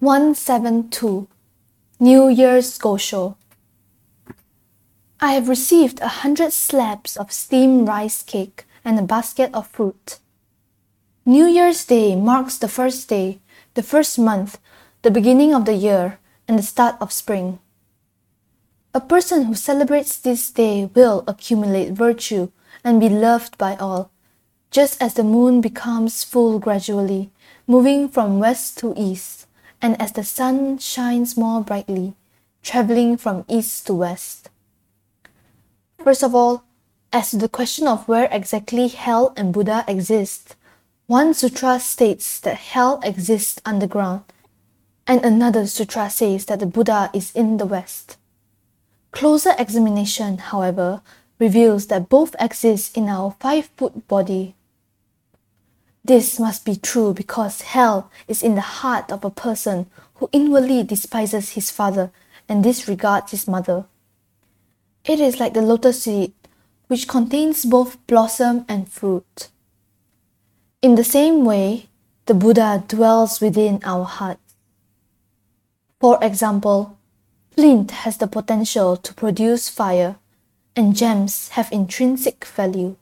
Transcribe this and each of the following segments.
172 New Year's Gosho I have received a hundred slabs of steamed rice cake and a basket of fruit. New Year's Day marks the first day, the first month, the beginning of the year, and the start of spring. A person who celebrates this day will accumulate virtue and be loved by all, just as the moon becomes full gradually, moving from west to east and as the sun shines more brightly, traveling from east to west. First of all, as to the question of where exactly hell and Buddha exist, one sutra states that hell exists underground, and another sutra says that the Buddha is in the west. Closer examination, however, reveals that both exist in our five foot body this must be true because hell is in the heart of a person who inwardly despises his father and disregards his mother. It is like the lotus seed, which contains both blossom and fruit. In the same way, the Buddha dwells within our hearts. For example, flint has the potential to produce fire, and gems have intrinsic value.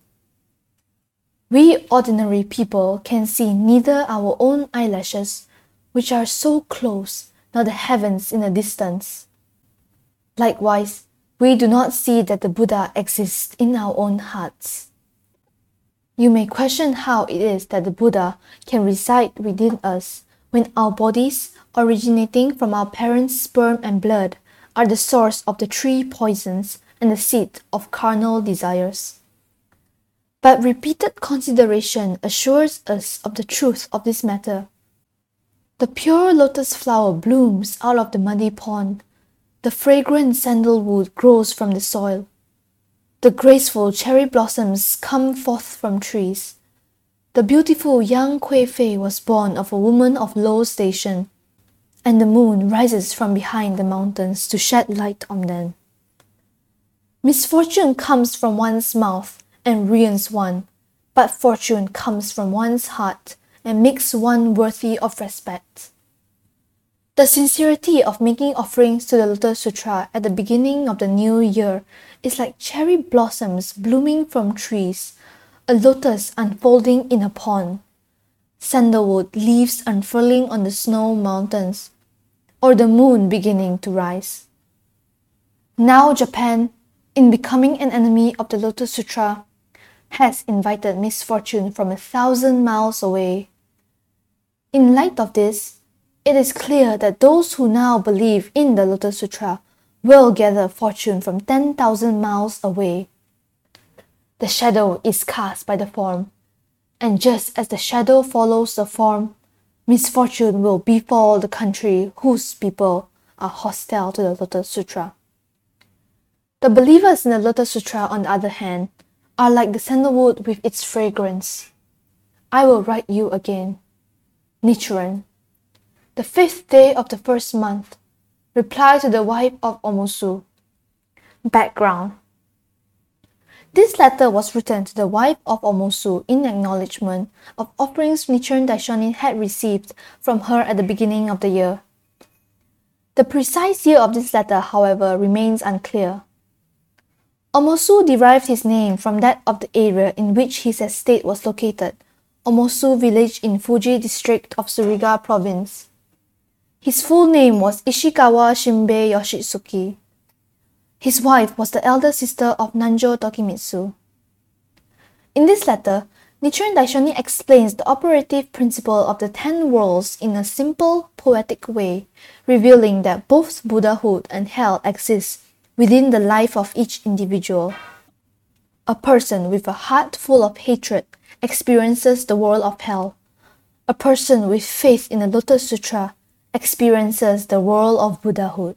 We ordinary people can see neither our own eyelashes, which are so close, nor the heavens in the distance. Likewise, we do not see that the Buddha exists in our own hearts. You may question how it is that the Buddha can reside within us when our bodies, originating from our parents' sperm and blood, are the source of the three poisons and the seat of carnal desires. But repeated consideration assures us of the truth of this matter. The pure lotus flower blooms out of the muddy pond. The fragrant sandalwood grows from the soil. The graceful cherry blossoms come forth from trees. The beautiful young Kuei Fei was born of a woman of low station, and the moon rises from behind the mountains to shed light on them. Misfortune comes from one's mouth, and ruins one, but fortune comes from one's heart and makes one worthy of respect. The sincerity of making offerings to the Lotus Sutra at the beginning of the new year is like cherry blossoms blooming from trees, a lotus unfolding in a pond, sandalwood leaves unfurling on the snow mountains, or the moon beginning to rise. Now, Japan, in becoming an enemy of the Lotus Sutra, has invited misfortune from a thousand miles away. In light of this, it is clear that those who now believe in the Lotus Sutra will gather fortune from 10,000 miles away. The shadow is cast by the form, and just as the shadow follows the form, misfortune will befall the country whose people are hostile to the Lotus Sutra. The believers in the Lotus Sutra, on the other hand, are like the sandalwood with its fragrance. I will write you again. Nichiren. The fifth day of the first month. Reply to the wife of Omosu. Background. This letter was written to the wife of Omosu in acknowledgement of offerings Nichiren Daishonin had received from her at the beginning of the year. The precise year of this letter, however, remains unclear. Omosu derived his name from that of the area in which his estate was located, Omosu village in Fuji district of Suruga province. His full name was Ishikawa Shimbei Yoshisuke. His wife was the elder sister of Nanjo Tokimitsu. In this letter, Nichiren Daishonin explains the operative principle of the ten worlds in a simple, poetic way, revealing that both Buddhahood and hell exist within the life of each individual. A person with a heart full of hatred experiences the world of hell. A person with faith in the Lotus Sutra experiences the world of Buddhahood.